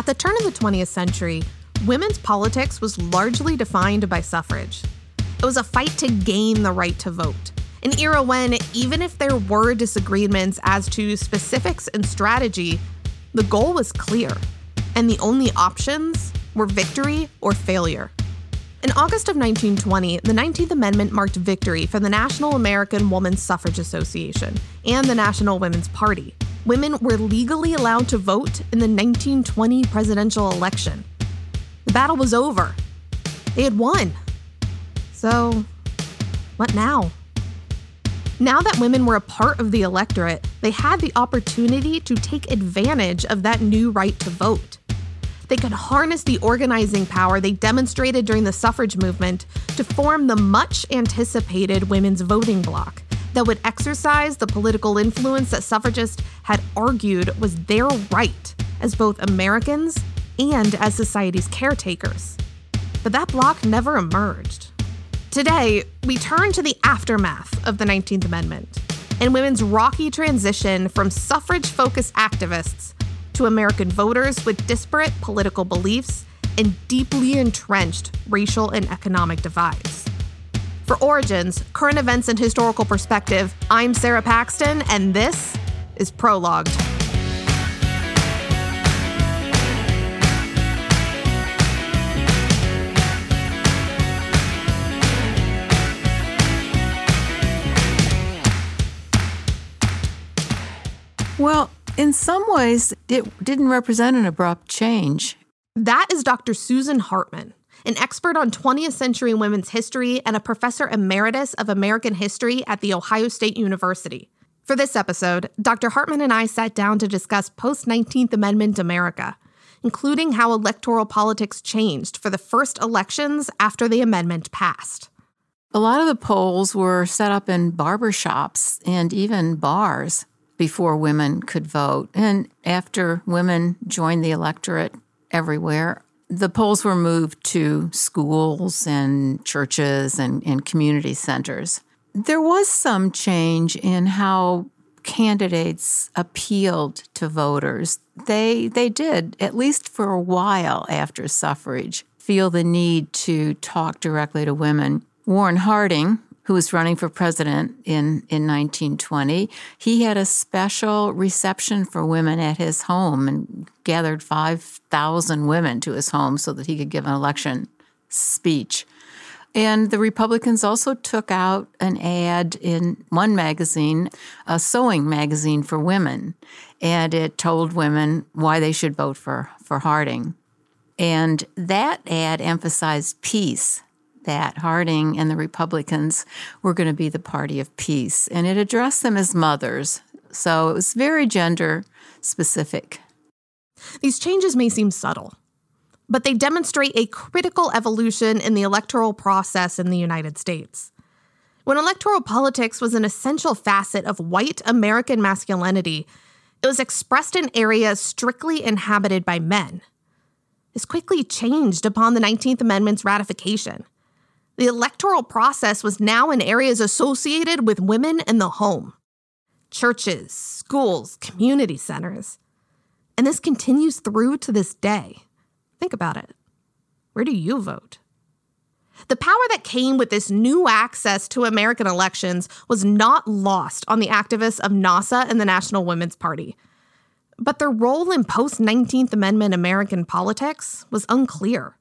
At the turn of the 20th century, women's politics was largely defined by suffrage. It was a fight to gain the right to vote, an era when, even if there were disagreements as to specifics and strategy, the goal was clear, and the only options were victory or failure. In August of 1920, the 19th Amendment marked victory for the National American Woman's Suffrage Association and the National Women's Party. Women were legally allowed to vote in the 1920 presidential election. The battle was over. They had won. So, what now? Now that women were a part of the electorate, they had the opportunity to take advantage of that new right to vote. They could harness the organizing power they demonstrated during the suffrage movement to form the much anticipated women's voting bloc that would exercise the political influence that suffragists had argued was their right as both Americans and as society's caretakers. But that bloc never emerged. Today, we turn to the aftermath of the 19th Amendment and women's rocky transition from suffrage focused activists to American voters with disparate political beliefs and deeply entrenched racial and economic divides. For Origins, current events and historical perspective, I'm Sarah Paxton, and this is Prologued. Well, in some ways, it didn't represent an abrupt change. That is Dr. Susan Hartmann, an expert on 20th century women's history and a professor emeritus of American history at The Ohio State University. For this episode, Dr. Hartmann and I sat down to discuss post 19th Amendment America, including how electoral politics changed for the first elections after the amendment passed. A lot of the polls were set up in barbershops and even bars before women could vote. And after women joined the electorate everywhere, the polls were moved to schools and churches and, and community centers. There was some change in how candidates appealed to voters. They they did, at least for a while after suffrage, feel the need to talk directly to women. Warren Harding, who was running for president in, in 1920, he had a special reception for women at his home and gathered 5,000 women to his home so that he could give an election speech. And the Republicans also took out an ad in one magazine, a sewing magazine for women, and it told women why they should vote for, for Harding. And that ad emphasized peace that Harding and the Republicans were going to be the party of peace. And it addressed them as mothers. So it was very gender specific. These changes may seem subtle, but they demonstrate a critical evolution in the electoral process in the United States. When electoral politics was an essential facet of white American masculinity, it was expressed in areas strictly inhabited by men. This quickly changed upon the 19th Amendment's ratification. The electoral process was now in areas associated with women and the home churches, schools, community centers. And this continues through to this day. Think about it. Where do you vote? The power that came with this new access to American elections was not lost on the activists of NAWSA and the National Women's Party. But their role in post 19th Amendment American politics was unclear.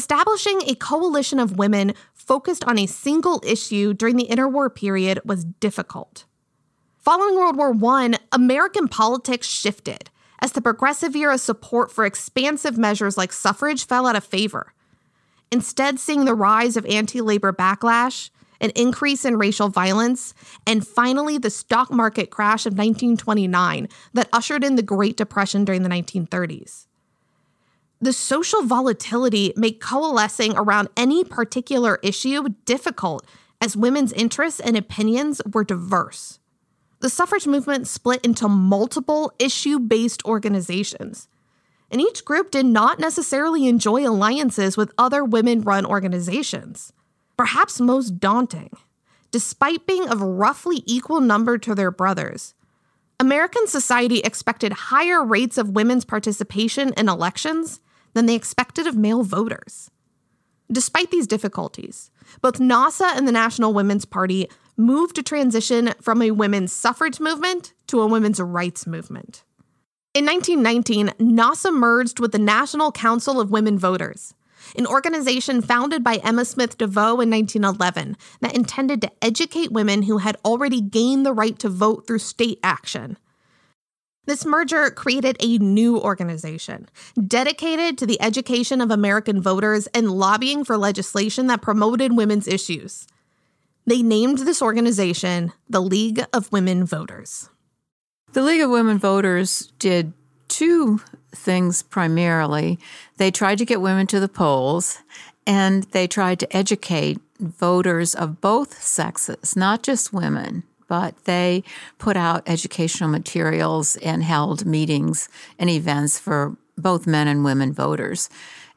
Establishing a coalition of women focused on a single issue during the interwar period was difficult. Following World War I, American politics shifted as the progressive era support for expansive measures like suffrage fell out of favor. Instead, seeing the rise of anti labor backlash, an increase in racial violence, and finally the stock market crash of 1929 that ushered in the Great Depression during the 1930s the social volatility made coalescing around any particular issue difficult as women's interests and opinions were diverse. The suffrage movement split into multiple issue based organizations, and each group did not necessarily enjoy alliances with other women run organizations. Perhaps most daunting, despite being of roughly equal number to their brothers, American society expected higher rates of women's participation in elections than they expected of male voters. Despite these difficulties, both NAWSA and the National Women's Party moved to transition from a women's suffrage movement to a women's rights movement. In 1919, NAWSA merged with the National Council of Women Voters, an organization founded by Emma Smith Devoe in 1911 that intended to educate women who had already gained the right to vote through state action. This merger created a new organization dedicated to the education of American voters and lobbying for legislation that promoted women's issues. They named this organization the League of Women Voters. The League of Women Voters did two things primarily. They tried to get women to the polls, and they tried to educate voters of both sexes, not just women, but they put out educational materials and held meetings and events for both men and women voters.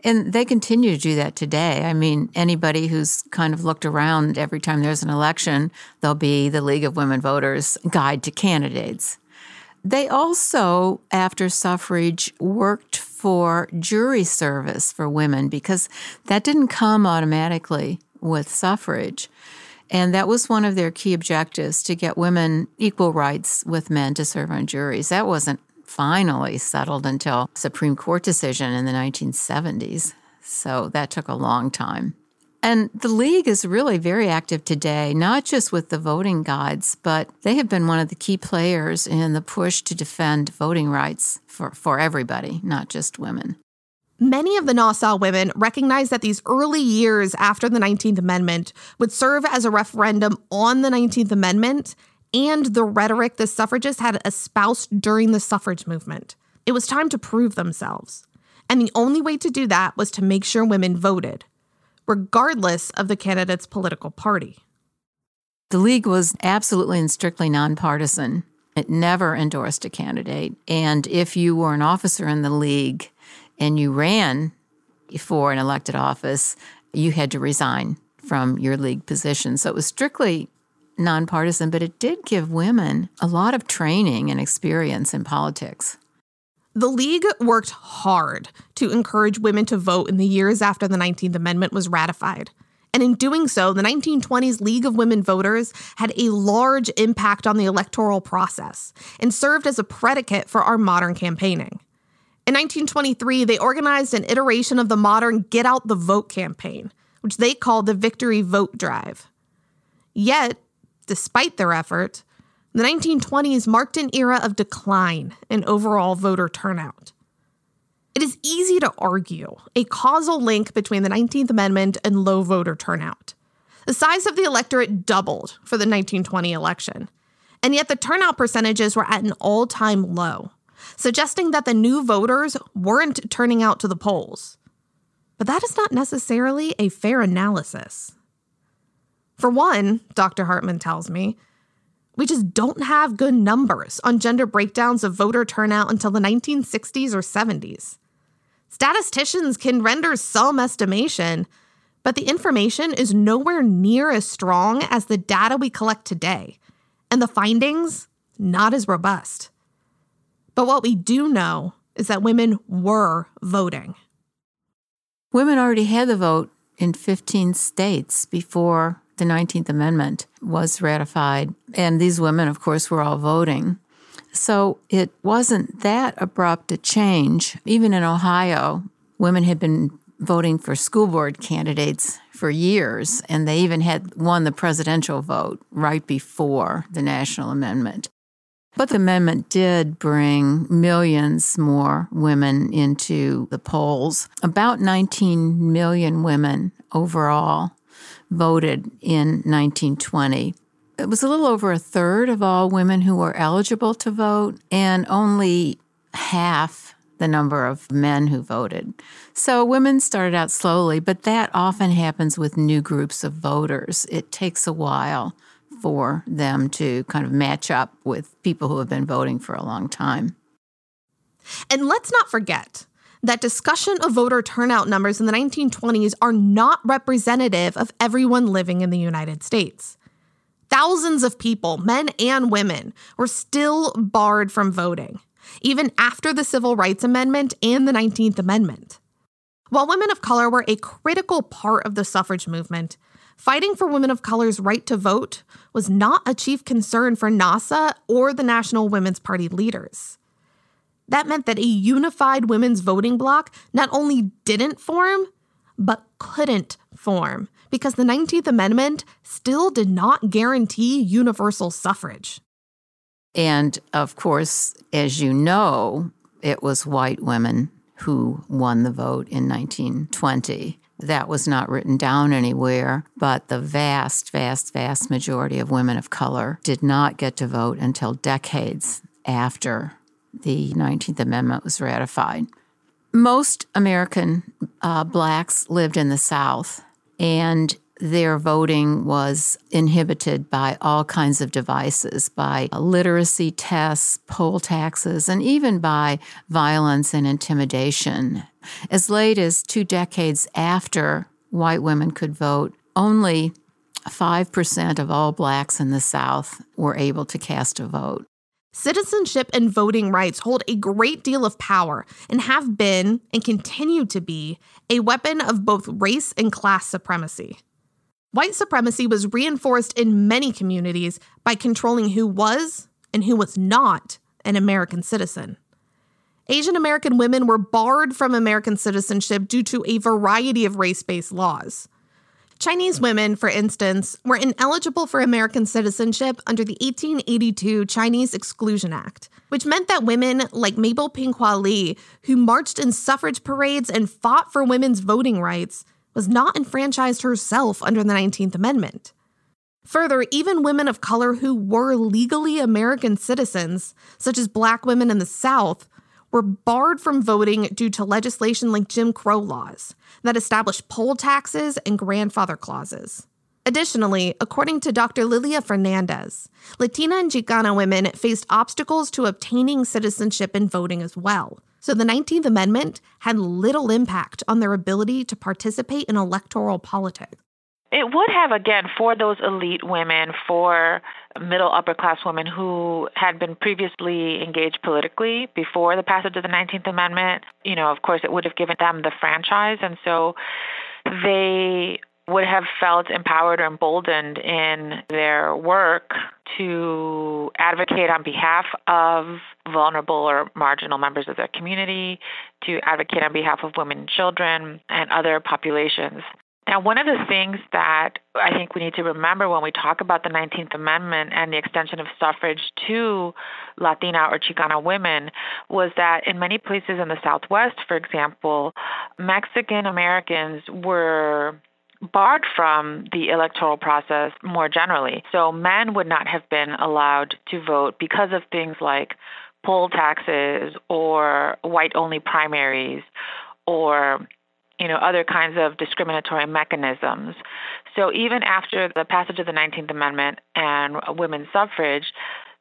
And they continue to do that today. I mean, anybody who's kind of looked around every time there's an election, there'll be the League of Women Voters guide to candidates. They also, after suffrage, worked for jury service for women because that didn't come automatically with suffrage. And that was one of their key objectives to get women equal rights with men to serve on juries. That wasn't finally settled until Supreme Court decision in the 1970s. So that took a long time. And the league is really very active today, not just with the voting guides, but they have been one of the key players in the push to defend voting rights for, for everybody, not just women. Many of the NAWSA women recognized that these early years after the 19th Amendment would serve as a referendum on the 19th Amendment and the rhetoric the suffragists had espoused during the suffrage movement. It was time to prove themselves. And the only way to do that was to make sure women voted, regardless of the candidate's political party. The League was absolutely and strictly nonpartisan. It never endorsed a candidate. And if you were an officer in the League, and you ran for an elected office, you had to resign from your league position. So it was strictly nonpartisan, but it did give women a lot of training and experience in politics. The League worked hard to encourage women to vote in the years after the 19th Amendment was ratified. And in doing so, the 1920s League of Women Voters had a large impact on the electoral process and served as a predicate for our modern campaigning. In 1923, they organized an iteration of the modern Get Out the Vote campaign, which they called the Victory Vote Drive. Yet, despite their effort, the 1920s marked an era of decline in overall voter turnout. It is easy to argue a causal link between the 19th Amendment and low voter turnout. The size of the electorate doubled for the 1920 election, and yet the turnout percentages were at an all time low suggesting that the new voters weren't turning out to the polls. But that is not necessarily a fair analysis. For one, Dr. Hartmann tells me, we just don't have good numbers on gender breakdowns of voter turnout until the 1960s or 70s. Statisticians can render some estimation, but the information is nowhere near as strong as the data we collect today, and the findings not as robust. But what we do know is that women were voting. Women already had the vote in 15 states before the 19th Amendment was ratified. And these women, of course, were all voting. So it wasn't that abrupt a change. Even in Ohio, women had been voting for school board candidates for years, and they even had won the presidential vote right before the national amendment. But the amendment did bring millions more women into the polls. About 19 million women overall voted in 1920. It was a little over a third of all women who were eligible to vote, and only half the number of men who voted. So women started out slowly, but that often happens with new groups of voters. It takes a while for them to kind of match up with people who have been voting for a long time. And let's not forget that discussion of voter turnout numbers in the 1920s are not representative of everyone living in the United States. thousands of people, men and women, were still barred from voting, even after the Civil Rights Amendment and the 19th Amendment. While women of color were a critical part of the suffrage movement, fighting for women of color's right to vote was not a chief concern for NAWSA or the National Women's Party leaders. That meant that a unified women's voting bloc not only didn't form, but couldn't form because the 19th Amendment still did not guarantee universal suffrage. And of course, as you know, it was white women who won the vote in 1920. That was not written down anywhere, but the vast, vast, vast majority of women of color did not get to vote until decades after the 19th Amendment was ratified. Most American uh, blacks lived in the South, and their voting was inhibited by all kinds of devices, by literacy tests, poll taxes, and even by violence and intimidation. As late as two decades after white women could vote, only 5% of all blacks in the South were able to cast a vote. Citizenship and voting rights hold a great deal of power and have been, and continue to be, a weapon of both race and class supremacy. White supremacy was reinforced in many communities by controlling who was and who was not an American citizen. Asian American women were barred from American citizenship due to a variety of race based laws. Chinese women, for instance, were ineligible for American citizenship under the 1882 Chinese Exclusion Act, which meant that women like Mabel Ping-Hua Lee, who marched in suffrage parades and fought for women's voting rights, was not enfranchised herself under the 19th Amendment. Further, even women of color who were legally American citizens, such as black women in the South, were barred from voting due to legislation like Jim Crow laws that established poll taxes and grandfather clauses. Additionally, according to Dr. Lilia Fernandez, Latina and Chicana women faced obstacles to obtaining citizenship and voting as well. So the 19th Amendment had little impact on their ability to participate in electoral politics. It would have, again, for those elite women, for middle upper class women who had been previously engaged politically before the passage of the 19th Amendment. You know, of course, it would have given them the franchise. And so they would have felt empowered or emboldened in their work to advocate on behalf of vulnerable or marginal members of their community, to advocate on behalf of women and children and other populations. Now, one of the things that I think we need to remember when we talk about the 19th Amendment and the extension of suffrage to Latina or Chicana women was that in many places in the Southwest, for example, Mexican Americans were barred from the electoral process more generally. So men would not have been allowed to vote because of things like poll taxes or white only primaries or you know, other kinds of discriminatory mechanisms. So even after the passage of the 19th Amendment and women's suffrage,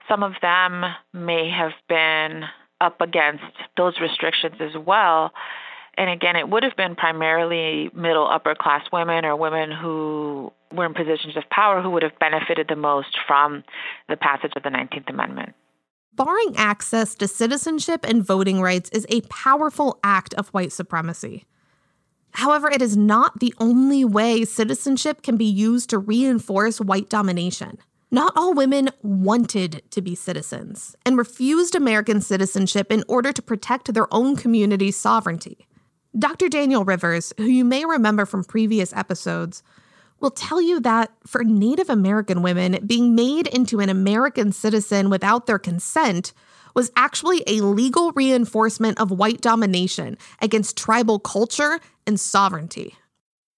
some of them may have been up against those restrictions as well. And again, it would have been primarily middle upper class women or women who were in positions of power who would have benefited the most from the passage of the 19th Amendment. Barring access to citizenship and voting rights is a powerful act of white supremacy. However, it is not the only way citizenship can be used to reinforce white domination. Not all women wanted to be citizens and refused American citizenship in order to protect their own community's sovereignty. Dr. Daniel Rivers, who you may remember from previous episodes, will tell you that for Native American women, being made into an American citizen without their consent was actually a legal reinforcement of white domination against tribal culture and sovereignty.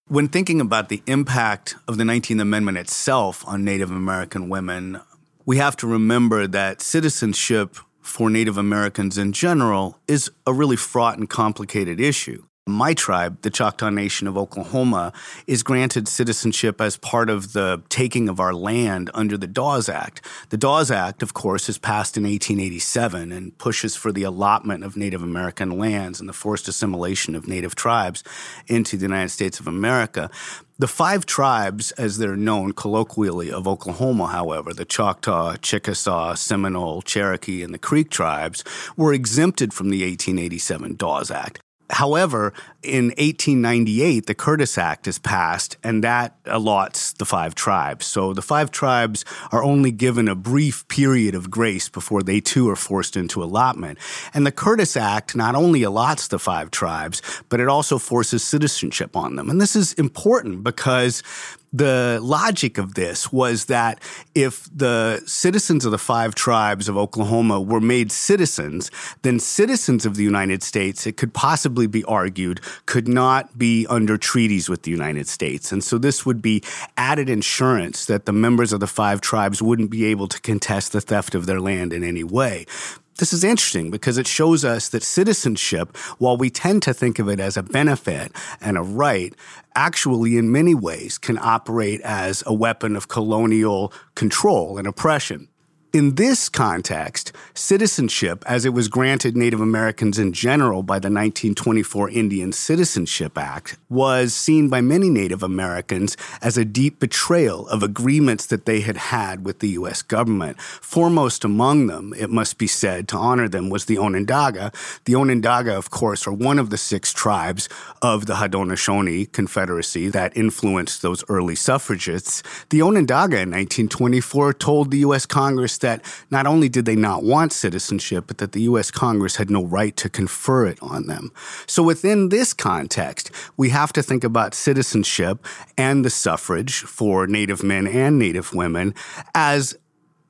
When thinking about the impact of the 19th Amendment itself on Native American women, we have to remember that citizenship for Native Americans in general is a really fraught and complicated issue. My tribe, the Choctaw Nation of Oklahoma, is granted citizenship as part of the taking of our land under the Dawes Act. The Dawes Act, of course, is passed in 1887 and pushes for the allotment of Native American lands and the forced assimilation of Native tribes into the United States of America. The five tribes, as they're known colloquially of Oklahoma, however, the Choctaw, Chickasaw, Seminole, Cherokee, and the Creek tribes, were exempted from the 1887 Dawes Act. However, in 1898, the Curtis Act is passed, and that allots the five tribes. So the five tribes are only given a brief period of grace before they too are forced into allotment. And the Curtis Act not only allots the five tribes, but it also forces citizenship on them. And this is important because the logic of this was that if the citizens of the five tribes of Oklahoma were made citizens, then citizens of the United States, it could possibly be argued, could not be under treaties with the United States. And so this would be added insurance that the members of the five tribes wouldn't be able to contest the theft of their land in any way this is interesting because it shows us that citizenship, while we tend to think of it as a benefit and a right, actually in many ways can operate as a weapon of colonial control and oppression. In this context, citizenship, as it was granted Native Americans in general by the 1924 Indian Citizenship Act, was seen by many Native Americans as a deep betrayal of agreements that they had had with the U.S. government. Foremost among them, it must be said, to honor them, was the Onondaga. The Onondaga, of course, are one of the six tribes of the Haudenosaunee Confederacy that influenced those early suffragists. The Onondaga in 1924 told the U.S. Congress that not only did they not want citizenship, but that the U.S. Congress had no right to confer it on them. So within this context, we have to think about citizenship and the suffrage for Native men and Native women as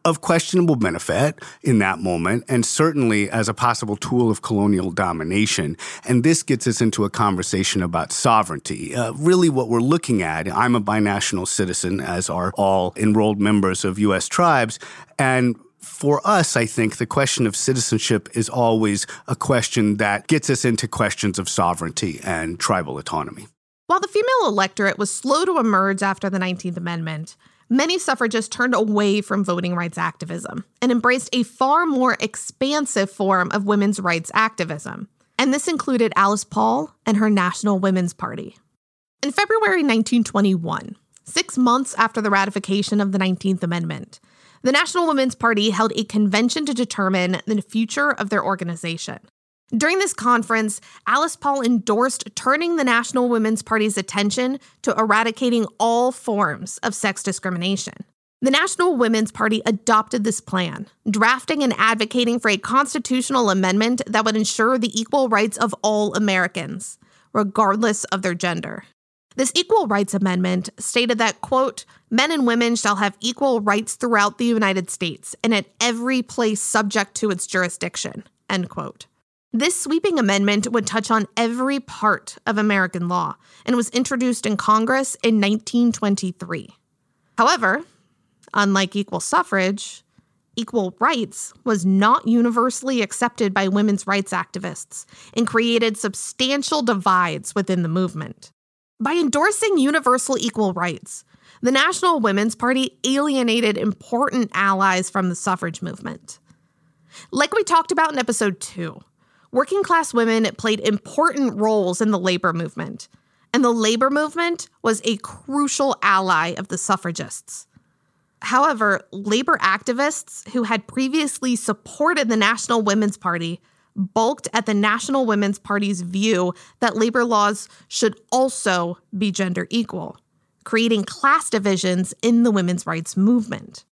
of questionable benefit in that moment, and certainly as a possible tool of colonial domination. And this gets us into a conversation about sovereignty. Uh, really, what we're looking at, I'm a binational citizen, as are all enrolled members of U.S. tribes. And for us, I think the question of citizenship is always a question that gets us into questions of sovereignty and tribal autonomy. While the female electorate was slow to emerge after the 19th Amendment, many suffragists turned away from voting rights activism and embraced a far more expansive form of women's rights activism. And this included Alice Paul and her National Women's Party. In February 1921, six months after the ratification of the 19th Amendment, the National Women's Party held a convention to determine the future of their organization. During this conference, Alice Paul endorsed turning the National Women's Party's attention to eradicating all forms of sex discrimination. The National Women's Party adopted this plan, drafting and advocating for a constitutional amendment that would ensure the equal rights of all Americans, regardless of their gender. This equal rights amendment stated that, quote, men and women shall have equal rights throughout the United States and at every place subject to its jurisdiction, end quote. This sweeping amendment would touch on every part of American law and was introduced in Congress in 1923. However, unlike equal suffrage, equal rights was not universally accepted by women's rights activists and created substantial divides within the movement. By endorsing universal equal rights, the National Women's Party alienated important allies from the suffrage movement. Like we talked about in episode 2, working class women played important roles in the labor movement, and the labor movement was a crucial ally of the suffragists. However, labor activists who had previously supported the National Women's Party balked at the National Women's Party's view that labor laws should also be gender equal, creating class divisions in the women's rights movement.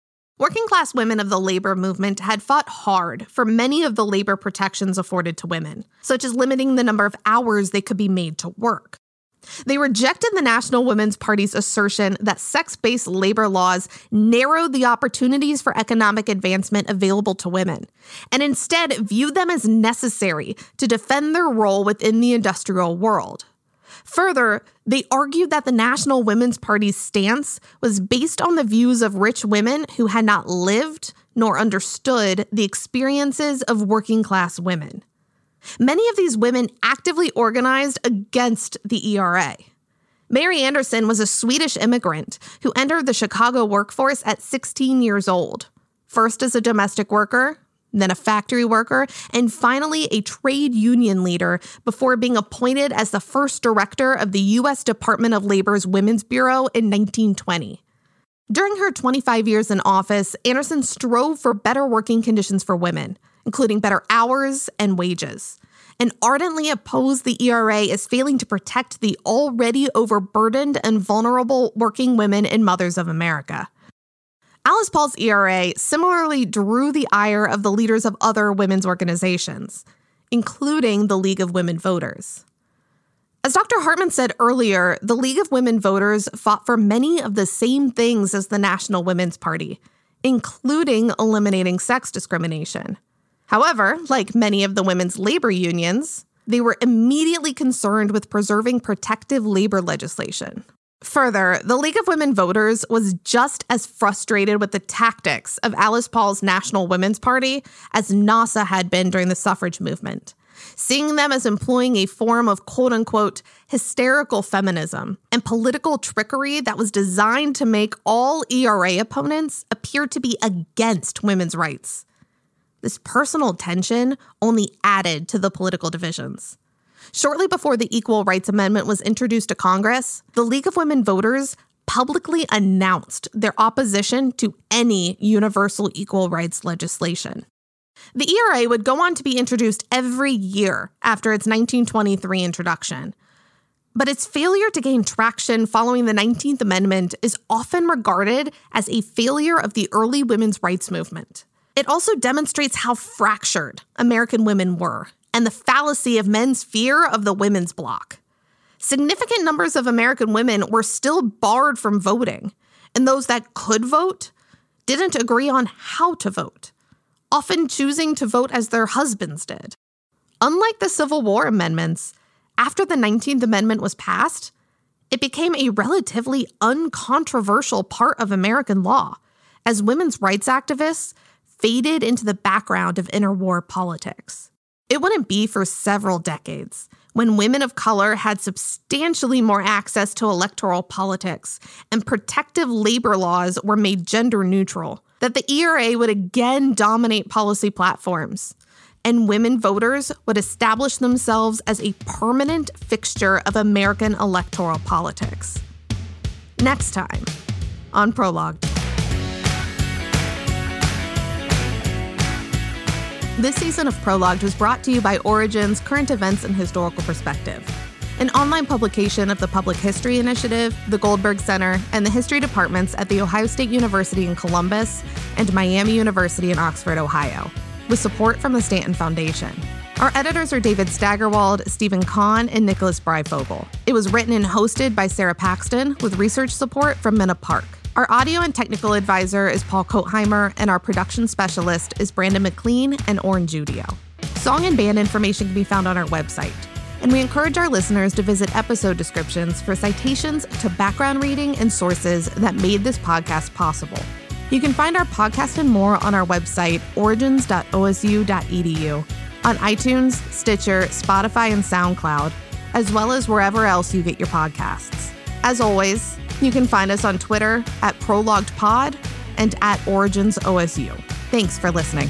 Working class women of the labor movement had fought hard for many of the labor protections afforded to women, such as limiting the number of hours they could be made to work. They rejected the National Women's Party's assertion that sex based labor laws narrowed the opportunities for economic advancement available to women, and instead viewed them as necessary to defend their role within the industrial world. Further, they argued that the National Women's Party's stance was based on the views of rich women who had not lived nor understood the experiences of working class women. Many of these women actively organized against the ERA. Mary Anderson was a Swedish immigrant who entered the Chicago workforce at 16 years old, first as a domestic worker, then a factory worker, and finally a trade union leader before being appointed as the first director of the U.S. Department of Labor's Women's Bureau in 1920. During her 25 years in office, Anderson strove for better working conditions for women, including better hours and wages, and ardently opposed the ERA as failing to protect the already overburdened and vulnerable working women and mothers of America. Alice Paul's ERA similarly drew the ire of the leaders of other women's organizations, including the League of Women Voters. As Dr. Hartmann said earlier, the League of Women Voters fought for many of the same things as the National Women's Party, including eliminating sex discrimination. However, like many of the women's labor unions, they were immediately concerned with preserving protective labor legislation. Further, the League of Women Voters was just as frustrated with the tactics of Alice Paul's National Women's Party as NAWSA had been during the suffrage movement, seeing them as employing a form of quote unquote hysterical feminism and political trickery that was designed to make all ERA opponents appear to be against women's rights. This personal tension only added to the political divisions. Shortly before the Equal Rights Amendment was introduced to Congress, the League of Women Voters publicly announced their opposition to any universal equal rights legislation. The ERA would go on to be introduced every year after its 1923 introduction. But its failure to gain traction following the 19th Amendment is often regarded as a failure of the early women's rights movement. It also demonstrates how fractured American women were and the fallacy of men's fear of the women's bloc. Significant numbers of American women were still barred from voting, and those that could vote didn't agree on how to vote, often choosing to vote as their husbands did. Unlike the Civil War amendments, after the 19th Amendment was passed, it became a relatively uncontroversial part of American law as women's rights activists faded into the background of interwar politics. It wouldn't be for several decades when women of color had substantially more access to electoral politics and protective labor laws were made gender neutral that the ERA would again dominate policy platforms and women voters would establish themselves as a permanent fixture of American electoral politics. Next time on Prologue. This season of Prologued was brought to you by Origins Current Events and Historical Perspective, an online publication of the Public History Initiative, the Goldberg Center, and the history departments at The Ohio State University in Columbus and Miami University in Oxford, Ohio, with support from the Stanton Foundation. Our editors are David Steigerwald, Steven Conn, and Nicholas Breyfogle. It was written and hosted by Sarah Paxton with research support from Minna Park. Our audio and technical advisor is Paul Kotheimer, and our production specialist is Brandon McLean and Oren Judio. Song and band information can be found on our website. And we encourage our listeners to visit episode descriptions for citations to background reading and sources that made this podcast possible. You can find our podcast and more on our website, origins.osu.edu, on iTunes, Stitcher, Spotify, and SoundCloud, as well as wherever else you get your podcasts. As always, you can find us on Twitter at ProloguedPod and at OriginsOSU. Thanks for listening.